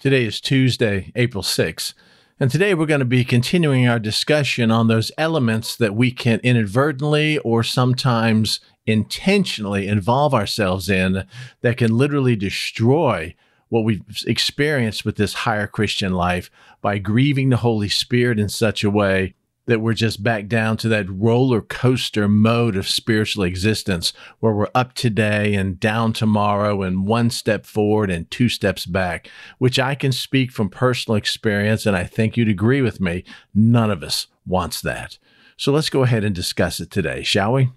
Today is Tuesday, April 6th, and today we're going to be continuing our discussion on those elements that we can inadvertently or sometimes intentionally involve ourselves in that can literally destroy what we've experienced with this higher Christian life by grieving the Holy Spirit in such a way that we're just back down to that roller coaster mode of spiritual existence where we're up today and down tomorrow and one step forward and two steps back, which I can speak from personal experience. And I think you'd agree with me. None of us wants that. So let's go ahead and discuss it today, shall we?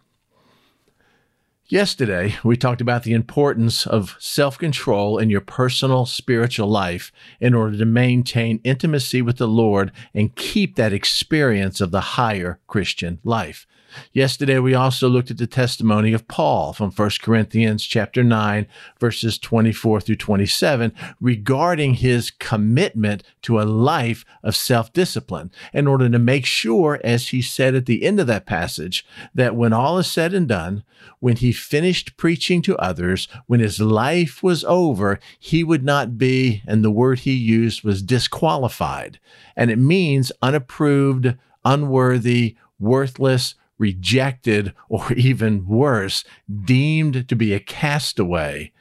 Yesterday, we talked about the importance of self control in your personal spiritual life in order to maintain intimacy with the Lord and keep that experience of the higher Christian life. Yesterday we also looked at the testimony of Paul from 1 Corinthians chapter 9 verses 24 through 27 regarding his commitment to a life of self-discipline in order to make sure as he said at the end of that passage that when all is said and done when he finished preaching to others when his life was over he would not be and the word he used was disqualified. And it means unapproved unworthy worthless rejected, or even worse, deemed to be a castaway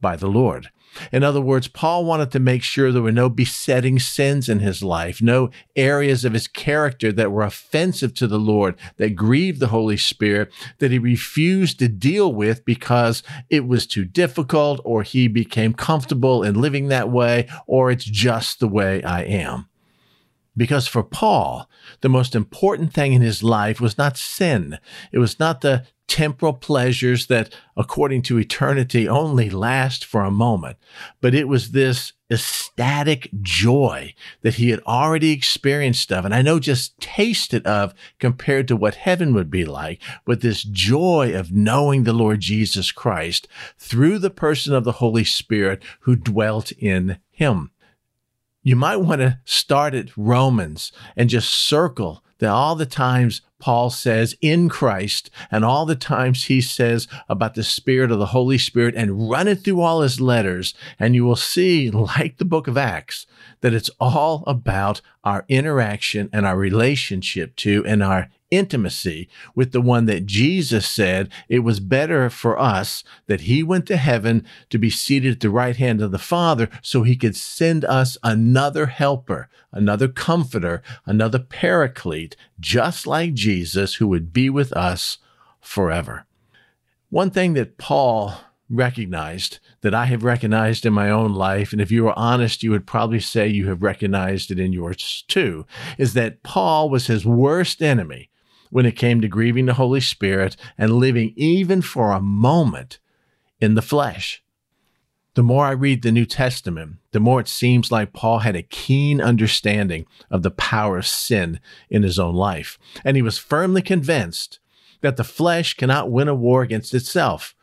by the Lord. In other words, Paul wanted to make sure there were no besetting sins in his life, no areas of his character that were offensive to the Lord, that grieved the Holy Spirit, that he refused to deal with because it was too difficult, or he became comfortable in living that way, or it's just the way I am. Because for Paul, the most important thing in his life was not sin. It was not the temporal pleasures that, according to eternity, only last for a moment, but it was this ecstatic joy that he had already experienced of, and I know just tasted of compared to what heaven would be like, but this joy of knowing the Lord Jesus Christ through the person of the Holy Spirit who dwelt in him you might want to start at Romans and just circle that all the times Paul says in Christ and all the times he says about the Spirit of the Holy Spirit and run it through all his letters. And you will see, like the book of Acts, that it's all about our interaction and our relationship to and our intimacy with the one that Jesus said it was better for us that he went to heaven to be seated at the right hand of the Father so he could send us another helper, another comforter, another paraclete, just like Jesus, who would be with us forever. One thing that Paul recognized that I have recognized in my own life, and if you were honest, you would probably say you have recognized it in yours too, is that Paul was his worst enemy when it came to grieving the Holy Spirit and living even for a moment in the flesh. The more I read the New Testament, the more it seems like Paul had a keen understanding of the power of sin in his own life. And he was firmly convinced that the flesh cannot win a war against itself.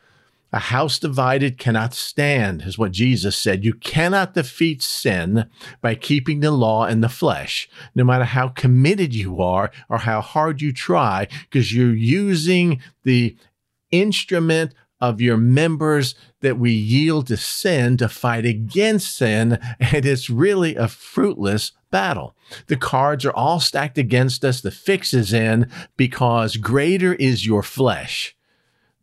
A house divided cannot stand, is what Jesus said. You cannot defeat sin by keeping the law in the flesh, no matter how committed you are or how hard you try, because you're using the instrument of your members that we yield to sin to fight against sin, and it's really a fruitless battle. The cards are all stacked against us, the fix is in because greater is your flesh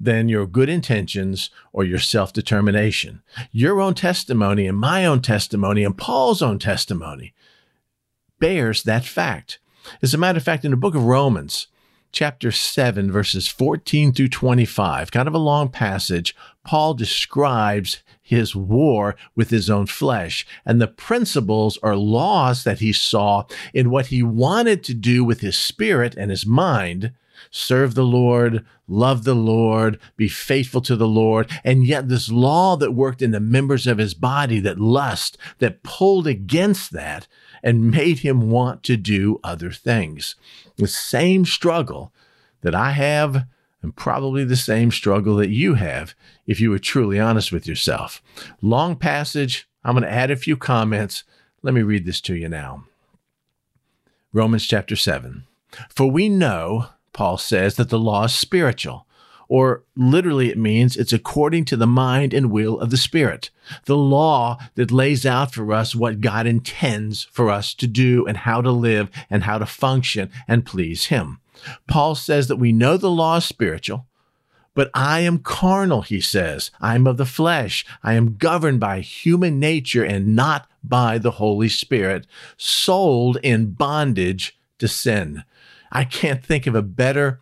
than your good intentions or your self determination. Your own testimony and my own testimony and Paul's own testimony bears that fact. As a matter of fact, in the book of Romans, chapter 7, verses 14 through 25, kind of a long passage, Paul describes his war with his own flesh and the principles or laws that he saw in what he wanted to do with his spirit and his mind serve the Lord, love the Lord, be faithful to the Lord. And yet, this law that worked in the members of his body, that lust, that pulled against that and made him want to do other things. The same struggle that I have, and probably the same struggle that you have if you were truly honest with yourself. Long passage. I'm going to add a few comments. Let me read this to you now. Romans chapter 7. For we know Paul says that the law is spiritual, or literally it means it's according to the mind and will of the Spirit. The law that lays out for us what God intends for us to do and how to live and how to function and please Him. Paul says that we know the law is spiritual, but I am carnal, he says. I am of the flesh. I am governed by human nature and not by the Holy Spirit, sold in bondage to sin. I can't think of a better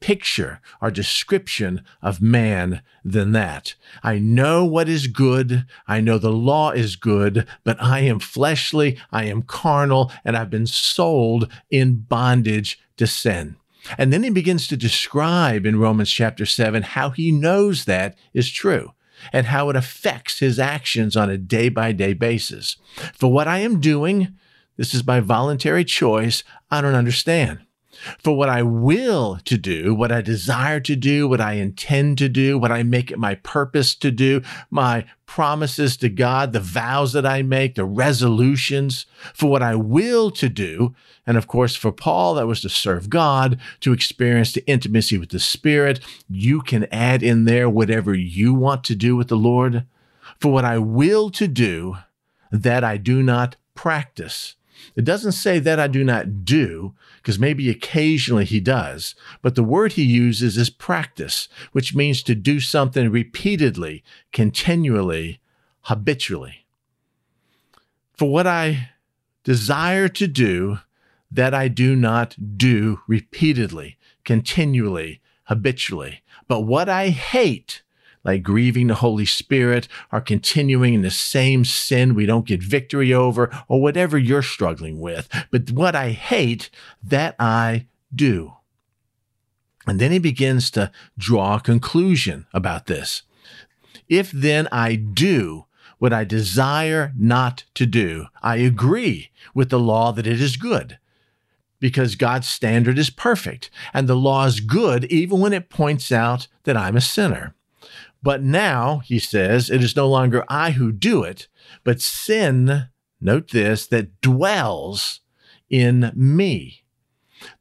picture or description of man than that. I know what is good. I know the law is good, but I am fleshly. I am carnal and I've been sold in bondage to sin. And then he begins to describe in Romans chapter 7 how he knows that is true and how it affects his actions on a day by day basis. For what I am doing, this is by voluntary choice, I don't understand for what I will to do, what I desire to do, what I intend to do, what I make it my purpose to do, my promises to God, the vows that I make, the resolutions for what I will to do. And of course, for Paul, that was to serve God, to experience the intimacy with the Spirit. You can add in there whatever you want to do with the Lord. For what I will to do, that I do not practice. It doesn't say that I do not do, because maybe occasionally he does, but the word he uses is practice, which means to do something repeatedly, continually, habitually. For what I desire to do, that I do not do repeatedly, continually, habitually. But what I hate, like grieving the Holy Spirit or continuing in the same sin we don't get victory over or whatever you're struggling with. But what I hate, that I do. And then he begins to draw a conclusion about this. If then I do what I desire not to do, I agree with the law that it is good because God's standard is perfect and the law is good even when it points out that I'm a sinner. But now, he says, it is no longer I who do it, but sin, note this, that dwells in me.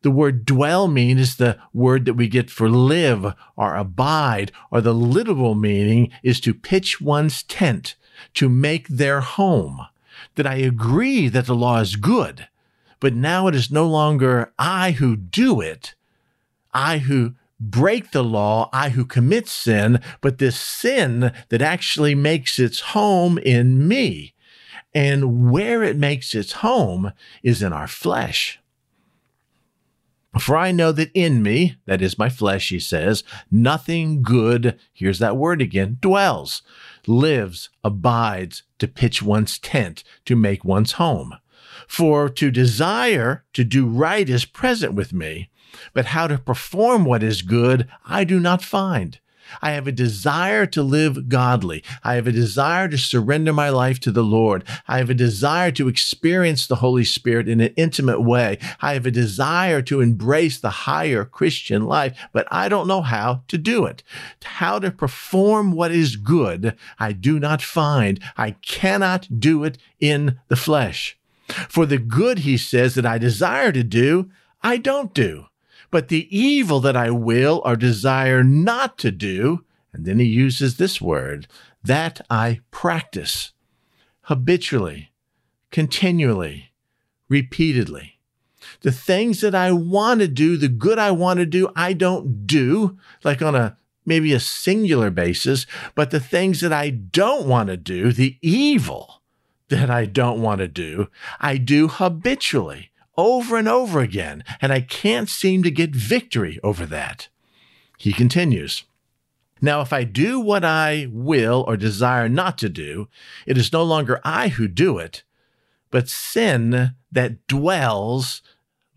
The word dwell mean is the word that we get for live or abide, or the literal meaning is to pitch one's tent, to make their home. That I agree that the law is good, but now it is no longer I who do it, I who break the law, I who commit sin, but this sin that actually makes its home in me. And where it makes its home is in our flesh. For I know that in me, that is my flesh, he says, nothing good, here's that word again, dwells, lives, abides to pitch one's tent, to make one's home. For to desire to do right is present with me, but how to perform what is good, I do not find. I have a desire to live godly. I have a desire to surrender my life to the Lord. I have a desire to experience the Holy Spirit in an intimate way. I have a desire to embrace the higher Christian life, but I don't know how to do it. How to perform what is good, I do not find. I cannot do it in the flesh. For the good, he says, that I desire to do, I don't do but the evil that I will or desire not to do, and then he uses this word, that I practice habitually, continually, repeatedly. The things that I want to do, the good I want to do, I don't do, like on a maybe a singular basis, but the things that I don't want to do, the evil that I don't want to do, I do habitually over and over again, and I can't seem to get victory over that. He continues. Now, if I do what I will or desire not to do, it is no longer I who do it, but sin that dwells,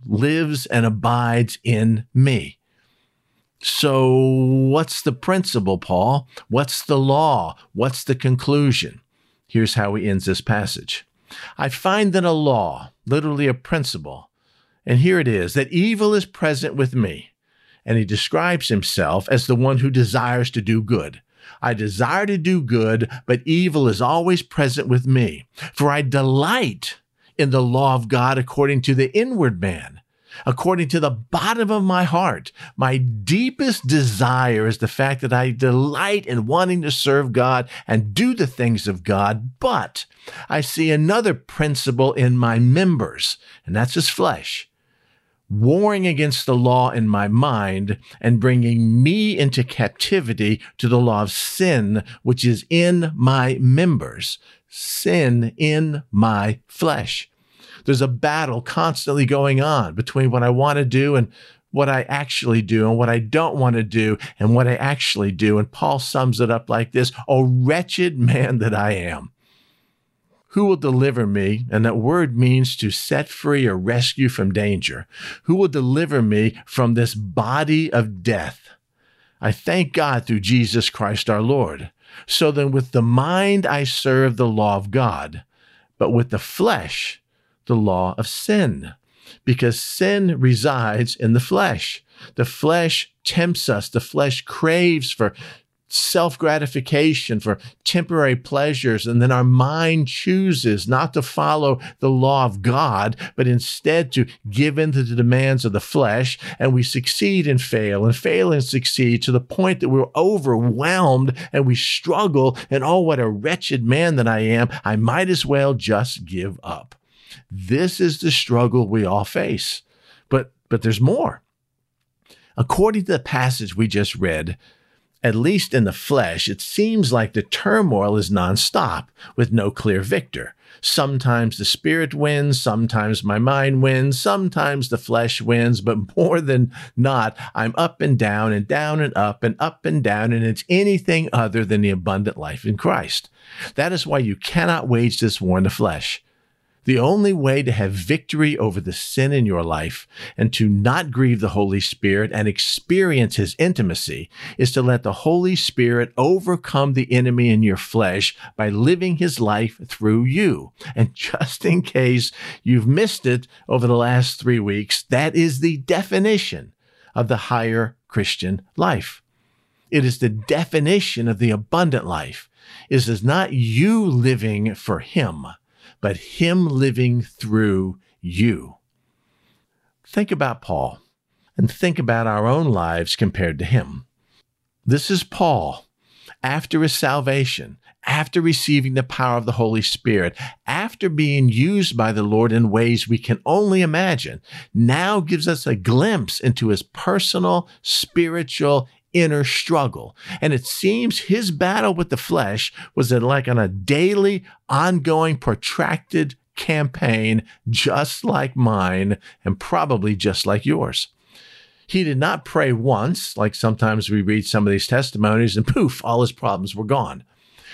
lives, and abides in me. So, what's the principle, Paul? What's the law? What's the conclusion? Here's how he ends this passage. I find that a law, literally a principle, and here it is that evil is present with me. And he describes himself as the one who desires to do good. I desire to do good, but evil is always present with me. For I delight in the law of God according to the inward man. According to the bottom of my heart, my deepest desire is the fact that I delight in wanting to serve God and do the things of God, but I see another principle in my members, and that's his flesh. Warring against the law in my mind and bringing me into captivity to the law of sin, which is in my members, sin in my flesh there's a battle constantly going on between what I want to do and what I actually do and what I don't want to do and what I actually do. And Paul sums it up like this Oh, wretched man that I am. Who will deliver me? And that word means to set free or rescue from danger. Who will deliver me from this body of death? I thank God through Jesus Christ our Lord. So then, with the mind, I serve the law of God, but with the flesh, the law of sin because sin resides in the flesh. The flesh tempts us, the flesh craves for self gratification, for temporary pleasures, and then our mind chooses not to follow the law of God, but instead to give in to the demands of the flesh, and we succeed and fail, and fail and succeed to the point that we're overwhelmed and we struggle, and oh, what a wretched man that I am, I might as well just give up. This is the struggle we all face. But but there's more. According to the passage we just read, at least in the flesh, it seems like the turmoil is nonstop with no clear victor. Sometimes the spirit wins, sometimes my mind wins, sometimes the flesh wins, but more than not, I'm up and down and down and up and up and down, and it's anything other than the abundant life in Christ. That is why you cannot wage this war in the flesh. The only way to have victory over the sin in your life and to not grieve the Holy Spirit and experience his intimacy is to let the Holy Spirit overcome the enemy in your flesh by living his life through you. And just in case you've missed it over the last three weeks, that is the definition of the higher Christian life. It is the definition of the abundant life. It is not you living for him but Him living through you. Think about Paul and think about our own lives compared to him. This is Paul after his salvation, after receiving the power of the Holy Spirit, after being used by the Lord in ways we can only imagine, now gives us a glimpse into his personal, spiritual, inner struggle. And it seems his battle with the flesh was like on a daily, ongoing, protracted campaign, just like mine, and probably just like yours. He did not pray once, like sometimes we read some of these testimonies, and poof, all his problems were gone.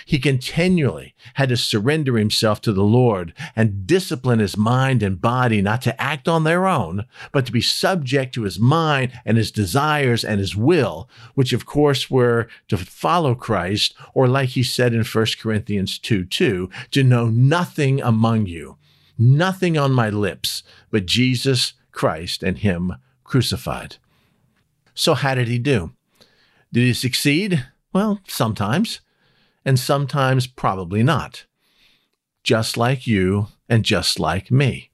He continually had to surrender himself to the Lord and discipline his mind and body not to act on their own, but to be subject to his mind and his desires and his will, which of course were to follow Christ, or like he said in 1 Corinthians 2 2, to know nothing among you, nothing on my lips, but Jesus Christ and him crucified. So, how did he do? Did he succeed? Well, sometimes and sometimes probably not. Just like you and just like me.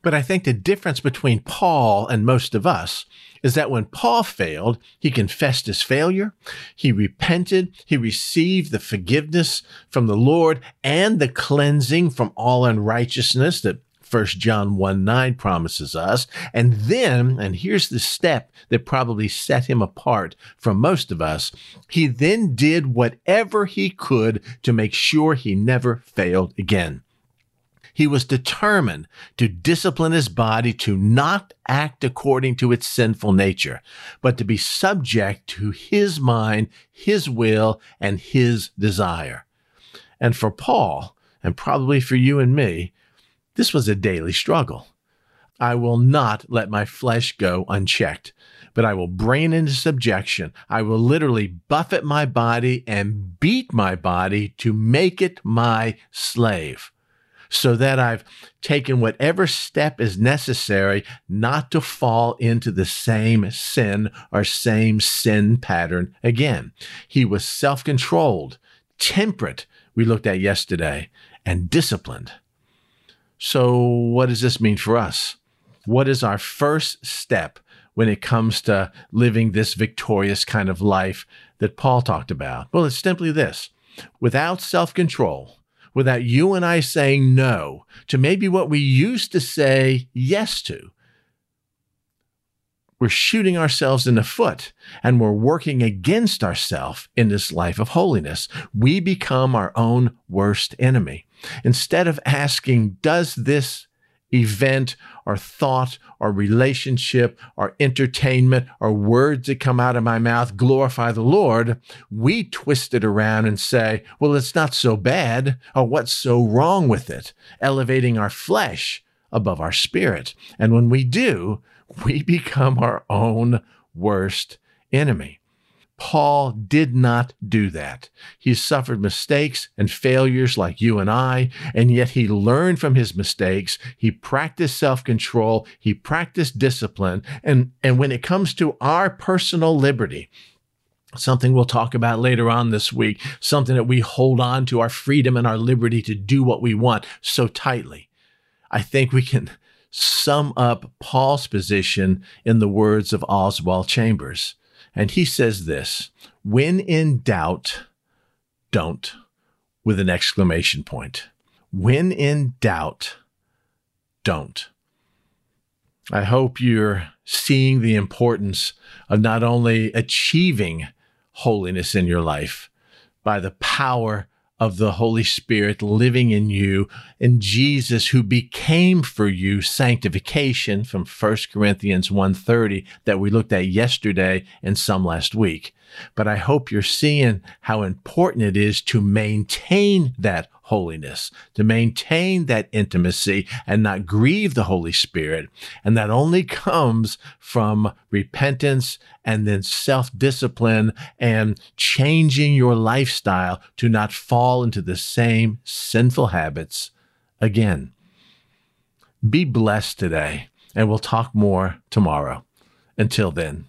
But I think the difference between Paul and most of us is that when Paul failed, he confessed his failure, he repented, he received the forgiveness from the Lord and the cleansing from all unrighteousness that 1 John 1 9 promises us. And then, and here's the step that probably set him apart from most of us, he then did whatever he could to make sure he never failed again. He was determined to discipline his body to not act according to its sinful nature, but to be subject to his mind, his will, and his desire. And for Paul, and probably for you and me, this was a daily struggle. I will not let my flesh go unchecked, but I will it into subjection. I will literally buffet my body and beat my body to make it my slave so that I've taken whatever step is necessary not to fall into the same sin or same sin pattern again. He was self controlled, temperate, we looked at yesterday, and disciplined. So, what does this mean for us? What is our first step when it comes to living this victorious kind of life that Paul talked about? Well, it's simply this without self control, without you and I saying no to maybe what we used to say yes to, we're shooting ourselves in the foot and we're working against ourselves in this life of holiness. We become our own worst enemy. Instead of asking, does this event or thought or relationship or entertainment or words that come out of my mouth glorify the Lord, we twist it around and say, well, it's not so bad or what's so wrong with it, elevating our flesh above our spirit. And when we do, we become our own worst enemy. Paul did not do that. He suffered mistakes and failures like you and I, and yet he learned from his mistakes. He practiced self control, he practiced discipline. And, and when it comes to our personal liberty, something we'll talk about later on this week, something that we hold on to our freedom and our liberty to do what we want so tightly. I think we can sum up Paul's position in the words of Oswald Chambers. And he says this when in doubt, don't, with an exclamation point. When in doubt, don't. I hope you're seeing the importance of not only achieving holiness in your life by the power of the Holy Spirit living in you and Jesus who became for you sanctification from 1 Corinthians 1:30 that we looked at yesterday and some last week. But I hope you're seeing how important it is to maintain that holiness, to maintain that intimacy and not grieve the Holy Spirit. And that only comes from repentance and then self discipline and changing your lifestyle to not fall into the same sinful habits again. Be blessed today, and we'll talk more tomorrow. Until then.